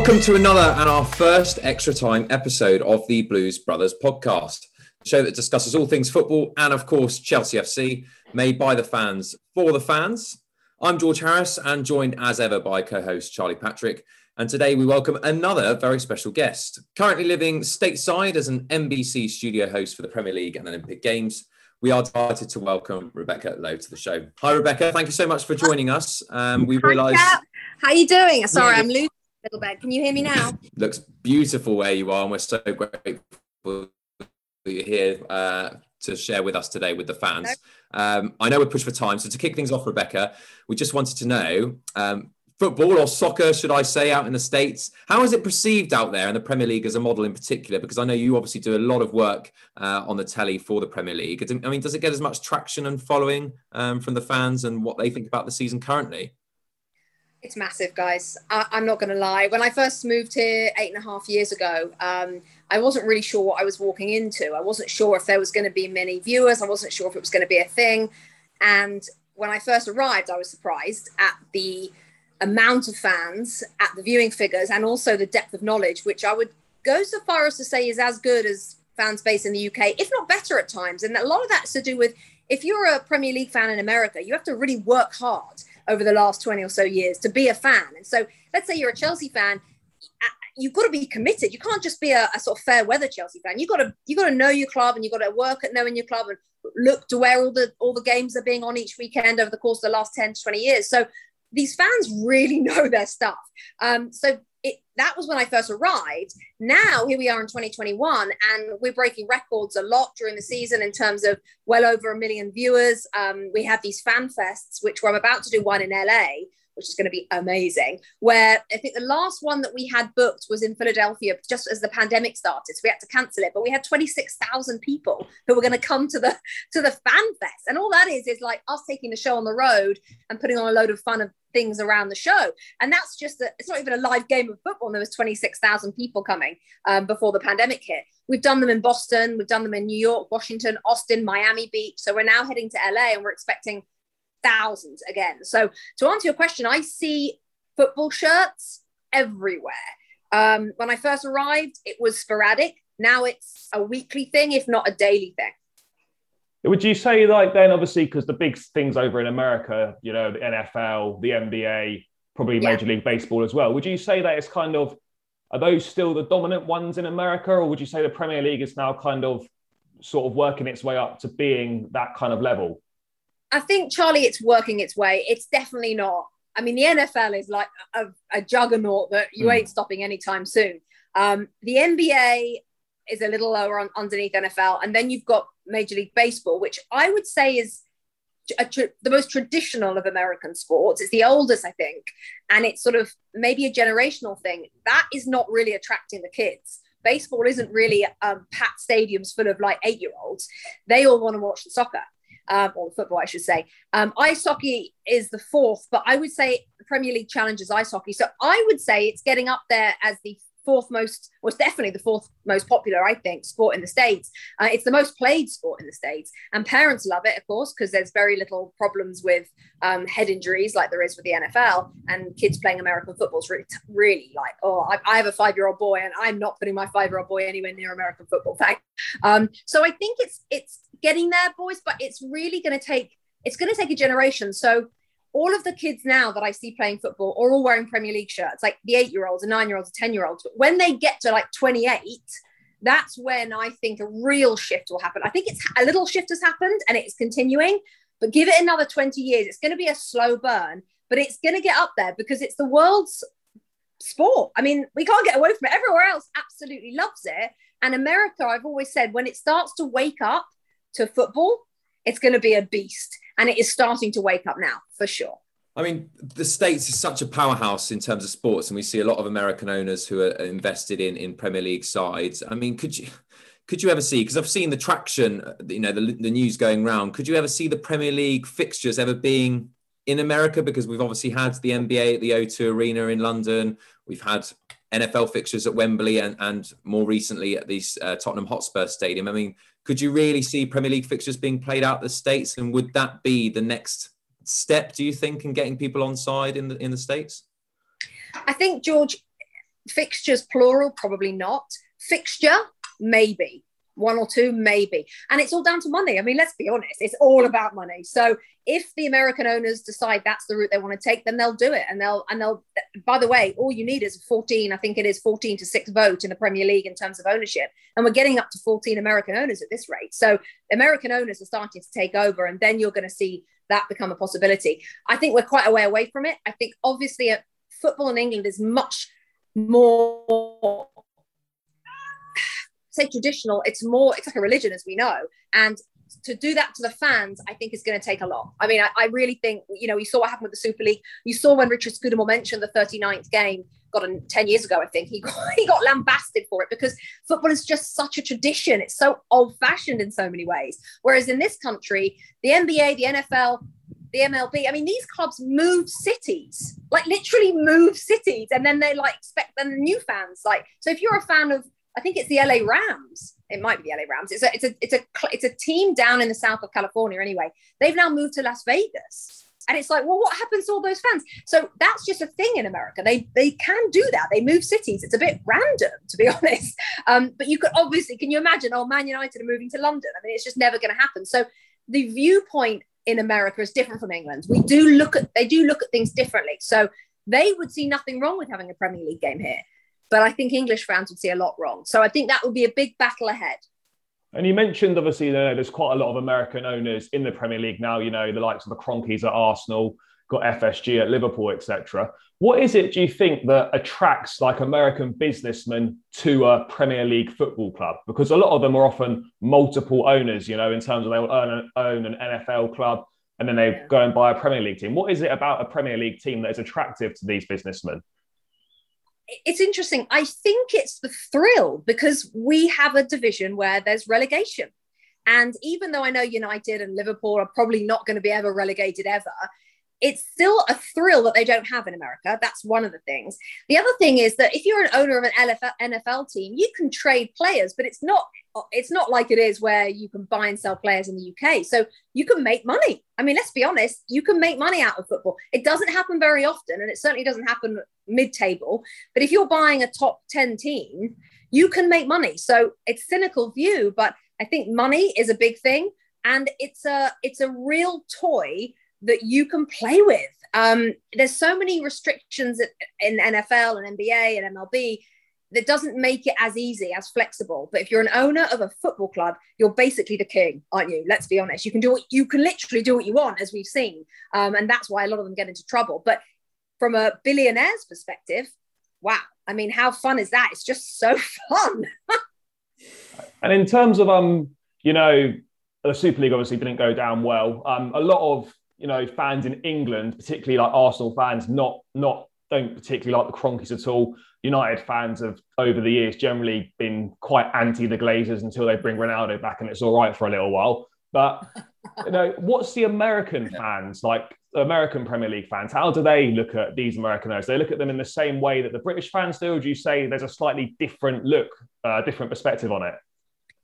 Welcome to another and our first extra time episode of the Blues Brothers podcast, a show that discusses all things football and, of course, Chelsea FC, made by the fans for the fans. I'm George Harris and joined as ever by co host Charlie Patrick. And today we welcome another very special guest, currently living stateside as an NBC studio host for the Premier League and Olympic Games. We are delighted to welcome Rebecca Lowe to the show. Hi, Rebecca. Thank you so much for joining us. Um, we realise. How are you doing? Sorry, I'm losing little bit. Can you hear me now? Looks beautiful where you are, and we're so grateful that you're here uh, to share with us today with the fans. Um, I know we're pushed for time, so to kick things off, Rebecca, we just wanted to know um, football or soccer, should I say, out in the States. How is it perceived out there in the Premier League as a model in particular? Because I know you obviously do a lot of work uh, on the telly for the Premier League. I mean, does it get as much traction and following um, from the fans and what they think about the season currently? It's massive, guys. I, am not going to lie. When I first moved here eight and a half years ago, um, I wasn't really sure what I was walking into. I wasn't sure if there was going to be many viewers. I wasn't sure if it was going to be a thing. And when I first arrived, I was surprised at the amount of fans, at the viewing figures, and also the depth of knowledge, which I would go so far as to say is as good as fans base in the UK, if not better at times. And a lot of that's to do with if you're a Premier League fan in America, you have to really work hard over the last 20 or so years to be a fan. And so let's say you're a Chelsea fan, you've got to be committed. You can't just be a, a sort of fair weather Chelsea fan. You've got to you've got to know your club and you've got to work at knowing your club and look to where all the all the games are being on each weekend over the course of the last 10 to 20 years. So these fans really know their stuff. Um, so it, that was when I first arrived. Now here we are in 2021, and we're breaking records a lot during the season in terms of well over a million viewers. Um, we have these fan fests, which we're about to do one in LA, which is going to be amazing. Where I think the last one that we had booked was in Philadelphia just as the pandemic started, so we had to cancel it. But we had 26,000 people who were going to come to the to the fan fest, and all that is is like us taking the show on the road and putting on a load of fun of things around the show. And that's just a, it's not even a live game of football. And there was 26,000 people coming um, before the pandemic hit. We've done them in Boston, we've done them in New York, Washington, Austin, Miami Beach. So we're now heading to LA and we're expecting thousands again. So to answer your question, I see football shirts everywhere. Um, when I first arrived, it was sporadic. Now it's a weekly thing, if not a daily thing. Would you say, like, then obviously, because the big things over in America, you know, the NFL, the NBA, probably yeah. Major League Baseball as well, would you say that it's kind of, are those still the dominant ones in America, or would you say the Premier League is now kind of sort of working its way up to being that kind of level? I think Charlie, it's working its way. It's definitely not. I mean, the NFL is like a, a juggernaut that you mm. ain't stopping anytime soon. Um, the NBA is a little lower on, underneath NFL, and then you've got Major League Baseball, which I would say is tr- the most traditional of American sports. It's the oldest, I think, and it's sort of maybe a generational thing. That is not really attracting the kids. Baseball isn't really um, packed stadiums full of like eight year olds. They all want to watch the soccer um, or football, I should say. Um, ice hockey is the fourth, but I would say Premier League challenges ice hockey. So I would say it's getting up there as the fourth most, was definitely the fourth most popular, I think, sport in the States. Uh, it's the most played sport in the States. And parents love it, of course, because there's very little problems with um, head injuries like there is with the NFL. And kids playing American football is really, really like, oh, I, I have a five year old boy and I'm not putting my five year old boy anywhere near American football. Fact. Um, so I think it's, it's, getting there, boys, but it's really going to take it's going to take a generation. So all of the kids now that I see playing football are all wearing Premier League shirts, like the eight year olds, the nine year olds, the 10 year olds. But when they get to like 28, that's when I think a real shift will happen. I think it's a little shift has happened and it's continuing, but give it another 20 years. It's going to be a slow burn, but it's going to get up there because it's the world's sport. I mean, we can't get away from it. Everywhere else absolutely loves it. And America, I've always said, when it starts to wake up to football, it's going to be a beast. And it is starting to wake up now, for sure. I mean, the States is such a powerhouse in terms of sports, and we see a lot of American owners who are invested in, in Premier League sides. I mean, could you could you ever see? Because I've seen the traction, you know, the, the news going around. Could you ever see the Premier League fixtures ever being in America? Because we've obviously had the NBA at the O2 Arena in London. We've had NFL fixtures at Wembley and, and more recently at the uh, Tottenham Hotspur Stadium. I mean, could you really see Premier League fixtures being played out the states, and would that be the next step? Do you think in getting people on side in the in the states? I think George, Fixtures plural, probably not. Fixture, maybe one or two, maybe. And it's all down to money. I mean, let's be honest, it's all about money. So if the American owners decide that's the route they want to take, then they'll do it. And they'll, and they'll, by the way, all you need is 14, I think it is 14 to six vote in the Premier League in terms of ownership. And we're getting up to 14 American owners at this rate. So American owners are starting to take over, and then you're going to see that become a possibility. I think we're quite a way away from it. I think obviously uh, football in England is much more say traditional, it's more, it's like a religion, as we know. And to do that to the fans, I think is going to take a lot. I mean, I, I, really think, you know, you saw what happened with the Super League. You saw when Richard Scudamore mentioned the 39th game, got a, 10 years ago, I think, he got, he got lambasted for it because football is just such a tradition. It's so old fashioned in so many ways. Whereas in this country, the NBA, the NFL, the MLB, I mean, these clubs move cities, like literally move cities. And then they like expect the new fans. Like, so if you're a fan of, I think it's the LA Rams. It might be the LA Rams. It's a it's a it's a it's a team down in the south of California anyway. They've now moved to Las Vegas. And it's like, well, what happens to all those fans? So that's just a thing in America. They they can do that. They move cities. It's a bit random, to be honest. Um, but you could obviously, can you imagine? Oh, Man United are moving to London. I mean, it's just never going to happen. So the viewpoint in America is different from England. We do look at they do look at things differently. So they would see nothing wrong with having a Premier League game here. But I think English fans would see a lot wrong. So I think that would be a big battle ahead. And you mentioned obviously you know, there's quite a lot of American owners in the Premier League now. You know the likes of the Kroenkes at Arsenal, got FSG at Liverpool, etc. What is it do you think that attracts like American businessmen to a Premier League football club? Because a lot of them are often multiple owners. You know, in terms of they'll own, own an NFL club and then they go and buy a Premier League team. What is it about a Premier League team that is attractive to these businessmen? It's interesting. I think it's the thrill because we have a division where there's relegation. And even though I know United and Liverpool are probably not going to be ever relegated ever, it's still a thrill that they don't have in America. That's one of the things. The other thing is that if you're an owner of an NFL team, you can trade players, but it's not it's not like it is where you can buy and sell players in the UK. So you can make money. I mean, let's be honest, you can make money out of football. It doesn't happen very often, and it certainly doesn't happen mid-table. But if you're buying a top 10 team, you can make money. So it's cynical view, but I think money is a big thing. And it's a it's a real toy that you can play with. Um, there's so many restrictions in NFL and NBA and MLB that doesn't make it as easy, as flexible. But if you're an owner of a football club, you're basically the king, aren't you? Let's be honest. You can do what you can literally do what you want, as we've seen, um, and that's why a lot of them get into trouble. But from a billionaire's perspective, wow! I mean, how fun is that? It's just so fun. and in terms of um, you know, the Super League obviously didn't go down well. Um, a lot of you know fans in England, particularly like Arsenal fans, not not don't particularly like the Kroenkes at all. United fans have over the years generally been quite anti the Glazers until they bring Ronaldo back, and it's all right for a little while. But you know, what's the American fans like? American Premier League fans, how do they look at these American owners? They look at them in the same way that the British fans do. Or do you say there's a slightly different look, uh, different perspective on it?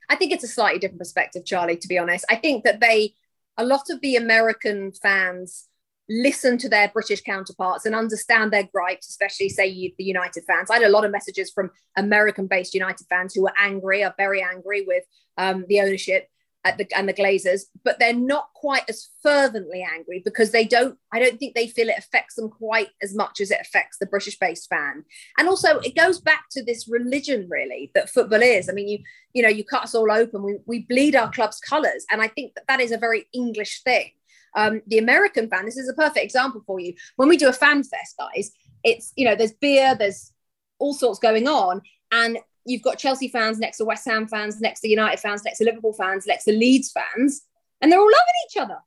I think it's a slightly different perspective, Charlie. To be honest, I think that they, a lot of the American fans listen to their British counterparts and understand their gripes, especially say the United fans. I had a lot of messages from American-based United fans who were angry, are very angry with um, the ownership the, and the Glazers, but they're not quite as fervently angry because they don't. I don't think they feel it affects them quite as much as it affects the British-based fan. And also, it goes back to this religion, really, that football is. I mean, you you know, you cut us all open. We we bleed our club's colours, and I think that that is a very English thing. Um, the American fan, this is a perfect example for you. When we do a fan fest, guys, it's, you know, there's beer, there's all sorts going on. And you've got Chelsea fans next to West Ham fans, next to United fans, next to Liverpool fans, next to Leeds fans, and they're all loving each other.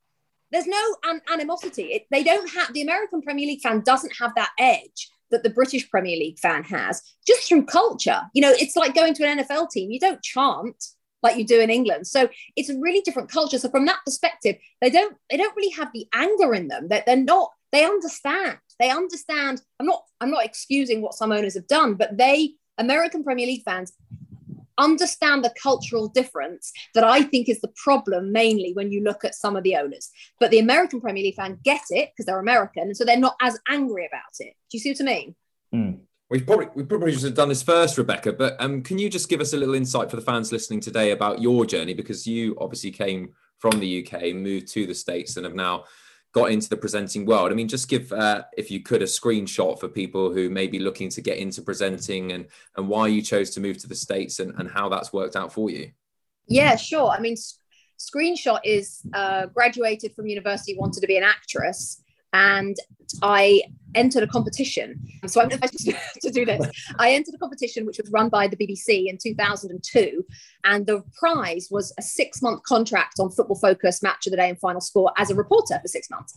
There's no an- animosity. It, they don't have the American Premier League fan doesn't have that edge that the British Premier League fan has just through culture. You know, it's like going to an NFL team. You don't chant like you do in England. So it's a really different culture. So from that perspective, they don't they don't really have the anger in them. That they're, they're not. They understand. They understand. I'm not. I'm not excusing what some owners have done, but they American Premier League fans understand the cultural difference that I think is the problem mainly when you look at some of the owners. But the American Premier League fan get it because they're American, and so they're not as angry about it. Do you see what I mean? Mm. We probably we probably should have done this first, Rebecca. But um, can you just give us a little insight for the fans listening today about your journey because you obviously came from the UK, moved to the states, and have now got into the presenting world. I mean, just give, uh, if you could, a screenshot for people who may be looking to get into presenting and and why you chose to move to the states and, and how that's worked out for you. Yeah, sure. I mean, screenshot is uh, graduated from university, wanted to be an actress, and I entered a competition. So I'm to do this. I entered a competition which was run by the BBC in 2002, and the prize was a six-month contract on Football Focus, Match of the Day, and Final Score as a reporter for six months.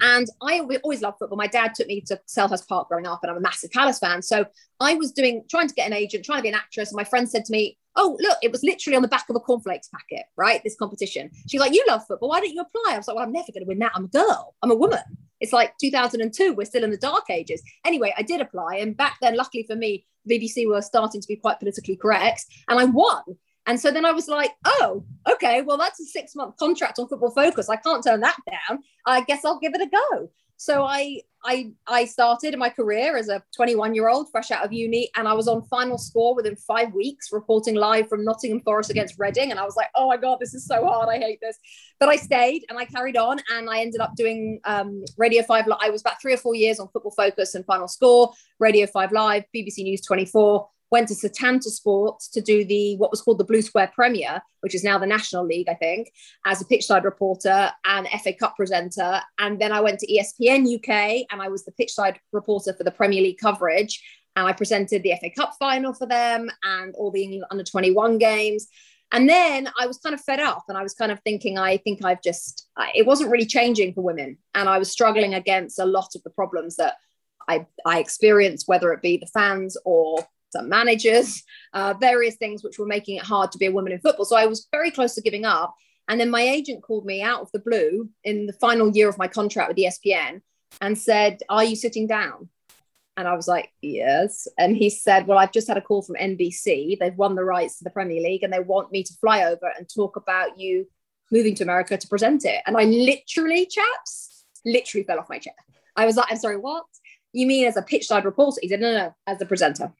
And I always loved football. My dad took me to Selhurst Park growing up, and I'm a massive Palace fan. So I was doing, trying to get an agent, trying to be an actress. And my friend said to me, "Oh, look, it was literally on the back of a cornflakes packet, right? This competition." She's like, "You love football. Why don't you apply?" I was like, "Well, I'm never going to win that. I'm a girl. I'm a woman." It's like 2002. We're still in the dark ages. Anyway, I did apply, and back then, luckily for me, BBC were starting to be quite politically correct, and I won. And so then I was like, oh, okay, well, that's a six month contract on Football Focus. I can't turn that down. I guess I'll give it a go. So I I I started my career as a 21 year old fresh out of uni, and I was on final score within five weeks, reporting live from Nottingham Forest against Reading. And I was like, oh my god, this is so hard. I hate this. But I stayed and I carried on, and I ended up doing um, Radio Five. I was about three or four years on Football Focus and Final Score, Radio Five Live, BBC News 24 went to Setanta Sports to do the what was called the Blue Square Premier, which is now the National League, I think, as a pitchside reporter and FA Cup presenter. And then I went to ESPN UK and I was the pitchside reporter for the Premier League coverage. And I presented the FA Cup final for them and all the England under 21 games. And then I was kind of fed up and I was kind of thinking, I think I've just, it wasn't really changing for women. And I was struggling against a lot of the problems that I, I experienced, whether it be the fans or some managers, uh, various things which were making it hard to be a woman in football. So I was very close to giving up. And then my agent called me out of the blue in the final year of my contract with ESPN and said, Are you sitting down? And I was like, Yes. And he said, Well, I've just had a call from NBC. They've won the rights to the Premier League and they want me to fly over and talk about you moving to America to present it. And I literally, chaps, literally fell off my chair. I was like, I'm sorry, what? You mean as a pitch side reporter? He said, No, no, no, as the presenter.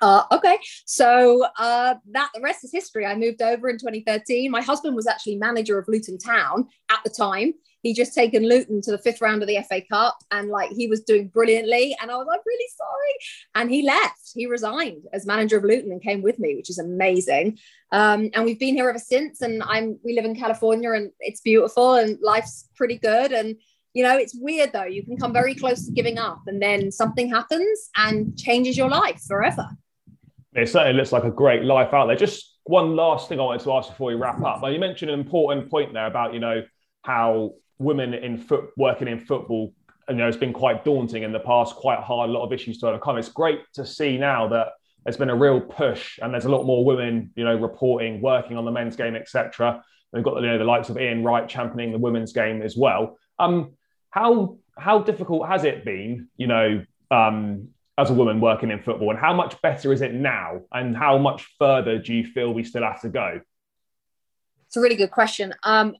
Uh, okay, so uh, that the rest is history. I moved over in 2013. My husband was actually manager of Luton Town at the time. He just taken Luton to the fifth round of the FA Cup, and like he was doing brilliantly. And I was like, really sorry. And he left. He resigned as manager of Luton and came with me, which is amazing. Um, and we've been here ever since. And I'm we live in California, and it's beautiful, and life's pretty good. And you know, it's weird though. You can come very close to giving up, and then something happens and changes your life forever it certainly looks like a great life out there. Just one last thing I wanted to ask before we wrap up. you mentioned an important point there about you know how women in foot working in football, you know, it's been quite daunting in the past, quite hard, a lot of issues to overcome. It's great to see now that there's been a real push and there's a lot more women, you know, reporting, working on the men's game, etc. We've got you know the likes of Ian Wright championing the women's game as well. Um, how how difficult has it been, you know, um, as a woman working in football and how much better is it now? And how much further do you feel we still have to go? It's a really good question. Um,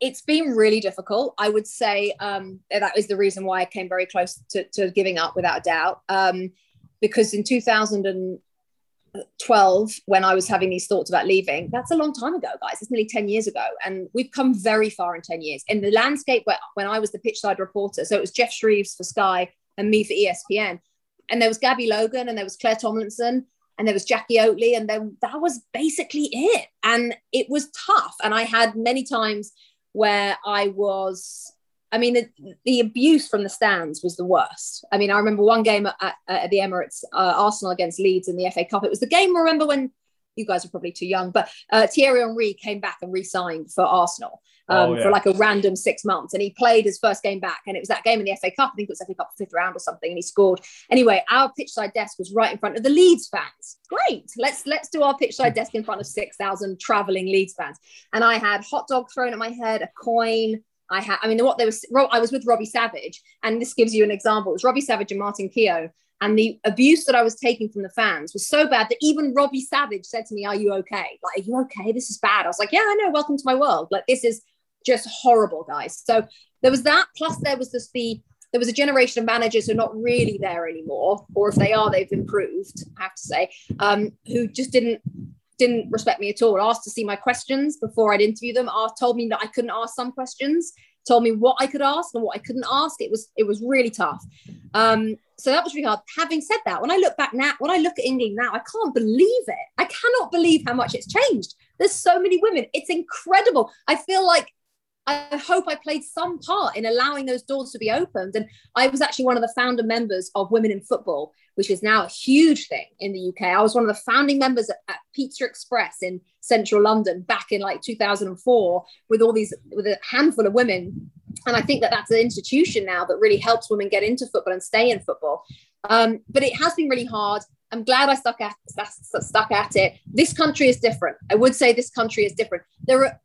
it's been really difficult. I would say um, that is the reason why i came very close to, to giving up without a doubt. Um, because in 2012 when i was having these thoughts about leaving that's a long time ago guys. It's nearly 10 years ago and we've come very far in 10 years. In the landscape where, when i was the pitchside reporter so it was geoff shreeves for sky and me for espn and there was Gabby Logan and there was Clare Tomlinson and there was Jackie Oatley and then that was basically it. And it was tough. And I had many times where I was I mean the, the abuse from the stands was the worst. I mean I remember one game at, at, the Emirates uh, Arsenal against Leeds in the FA Cup. It was the game remember when you guys are probably too young but uh, Thierry Henry came back and re-signed for Arsenal Oh, um, oh, yeah. for like a random six months. And he played his first game back, and it was that game in the FA Cup. I think it was FA Cup fifth round or something, and he scored. Anyway, our pitchside desk was right in front of the Leeds fans. Great, let's let's do our pitchside desk in front of six thousand traveling Leeds fans. And I had hot dog thrown at my head, a coin. I had, I mean, what they was, I was with Robbie Savage, and this gives you an example. It was Robbie Savage and Martin Keown, and the abuse that I was taking from the fans was so bad that even Robbie Savage said to me, Are you okay? Like, are you okay? This is bad. I was like, Yeah, I know. Welcome to my world. Like, this is just horrible, guys. So there was that. Plus, there was just the there was a generation of managers who are not really there anymore, or if they are, they've improved. I have to say, um, who just didn't didn't respect me at all. Asked to see my questions before I'd interview them. Asked, told me that I couldn't ask some questions. Told me what I could ask and what I couldn't ask. It was it was really tough. Um, so that was really hard. Having said that, when I look back now, when I look at England now, I can't believe it. I cannot believe how much it's changed. There's so many women. It's incredible. I feel like I hope I played some part in allowing those doors to be opened. And I was actually one of the founder members of Women in Football, which is now a huge thing in the UK. I was one of the founding members at, at Pizza Express in central London back in like 2004 with all these, with a handful of women. And I think that that's an institution now that really helps women get into football and stay in football. Um, but it has been really hard. I'm glad I stuck at stuck at it. This country is different. I would say this country is different. There are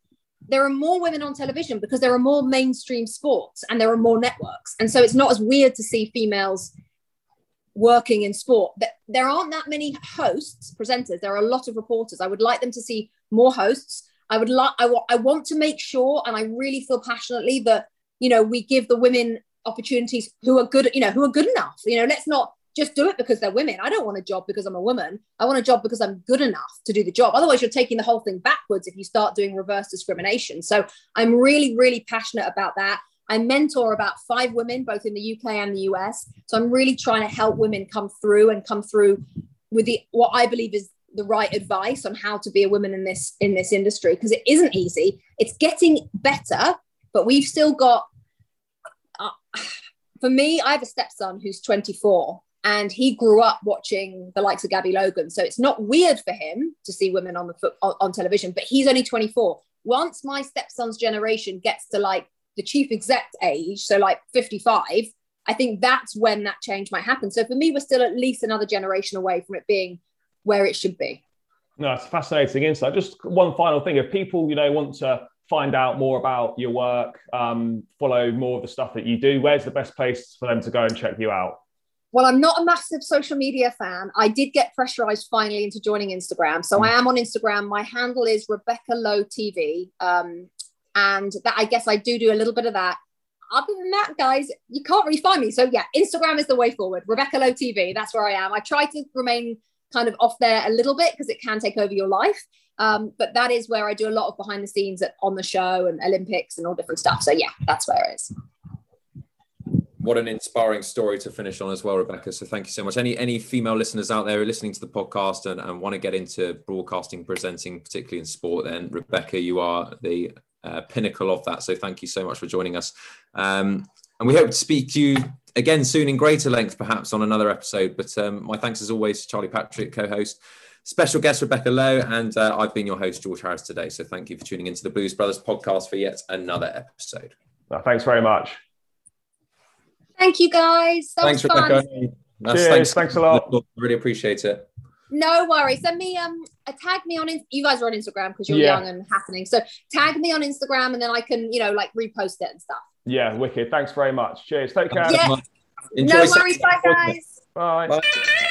there are more women on television because there are more mainstream sports and there are more networks. And so it's not as weird to see females working in sport. There aren't that many hosts, presenters. There are a lot of reporters. I would like them to see more hosts. I would like, I, w- I want to make sure, and I really feel passionately that, you know, we give the women opportunities who are good, you know, who are good enough. You know, let's not just do it because they're women. I don't want a job because I'm a woman. I want a job because I'm good enough to do the job. Otherwise, you're taking the whole thing backwards if you start doing reverse discrimination. So I'm really, really passionate about that. I mentor about five women, both in the UK and the US. So I'm really trying to help women come through and come through with the what I believe is the right advice on how to be a woman in this in this industry because it isn't easy. It's getting better, but we've still got. Uh, for me, I have a stepson who's 24 and he grew up watching the likes of Gabby Logan. So it's not weird for him to see women on the foot on, on television, but he's only 24. Once my stepson's generation gets to like the chief exec age, so like 55, I think that's when that change might happen. So for me, we're still at least another generation away from it being where it should be. No, it's fascinating insight. Just one final thing: if people, you know, want to find out more about your work, um, follow more of the stuff that you do, where's the best place for them to go and check you out? Well, I'm not a massive social media fan. I did get pressurized finally into joining Instagram. So mm. I am on Instagram. My handle is Rebecca Lowe TV. Um, and that I guess I do do a little bit of that. Other than that, guys, you can't really find me. So yeah, Instagram is the way forward. Rebecca Lowe TV. That's where I am. I try to remain kind of off there a little bit because it can take over your life. Um, but that is where I do a lot of behind the scenes at, on the show and Olympics and all different stuff. So yeah, that's where it is what an inspiring story to finish on as well, Rebecca. So thank you so much. Any any female listeners out there listening to the podcast and, and want to get into broadcasting, presenting, particularly in sport, then Rebecca, you are the uh, pinnacle of that. So thank you so much for joining us. Um, and we hope to speak to you again soon in greater length, perhaps on another episode. But um, my thanks as always to Charlie Patrick, co-host, special guest Rebecca Lowe, and uh, I've been your host George Harris today. So thank you for tuning into the Blues Brothers podcast for yet another episode. Well, thanks very much. Thank you, guys. That thanks, Rebecca. Cheers. Thanks. thanks a lot. Really appreciate it. No worries. Send me um a tag me on you guys are on Instagram because you're yeah. young and happening. So tag me on Instagram and then I can, you know, like repost it and stuff. Yeah, wicked. Thanks very much. Cheers. Take care. Yeah. no worries. Bye guys. Bye. Bye.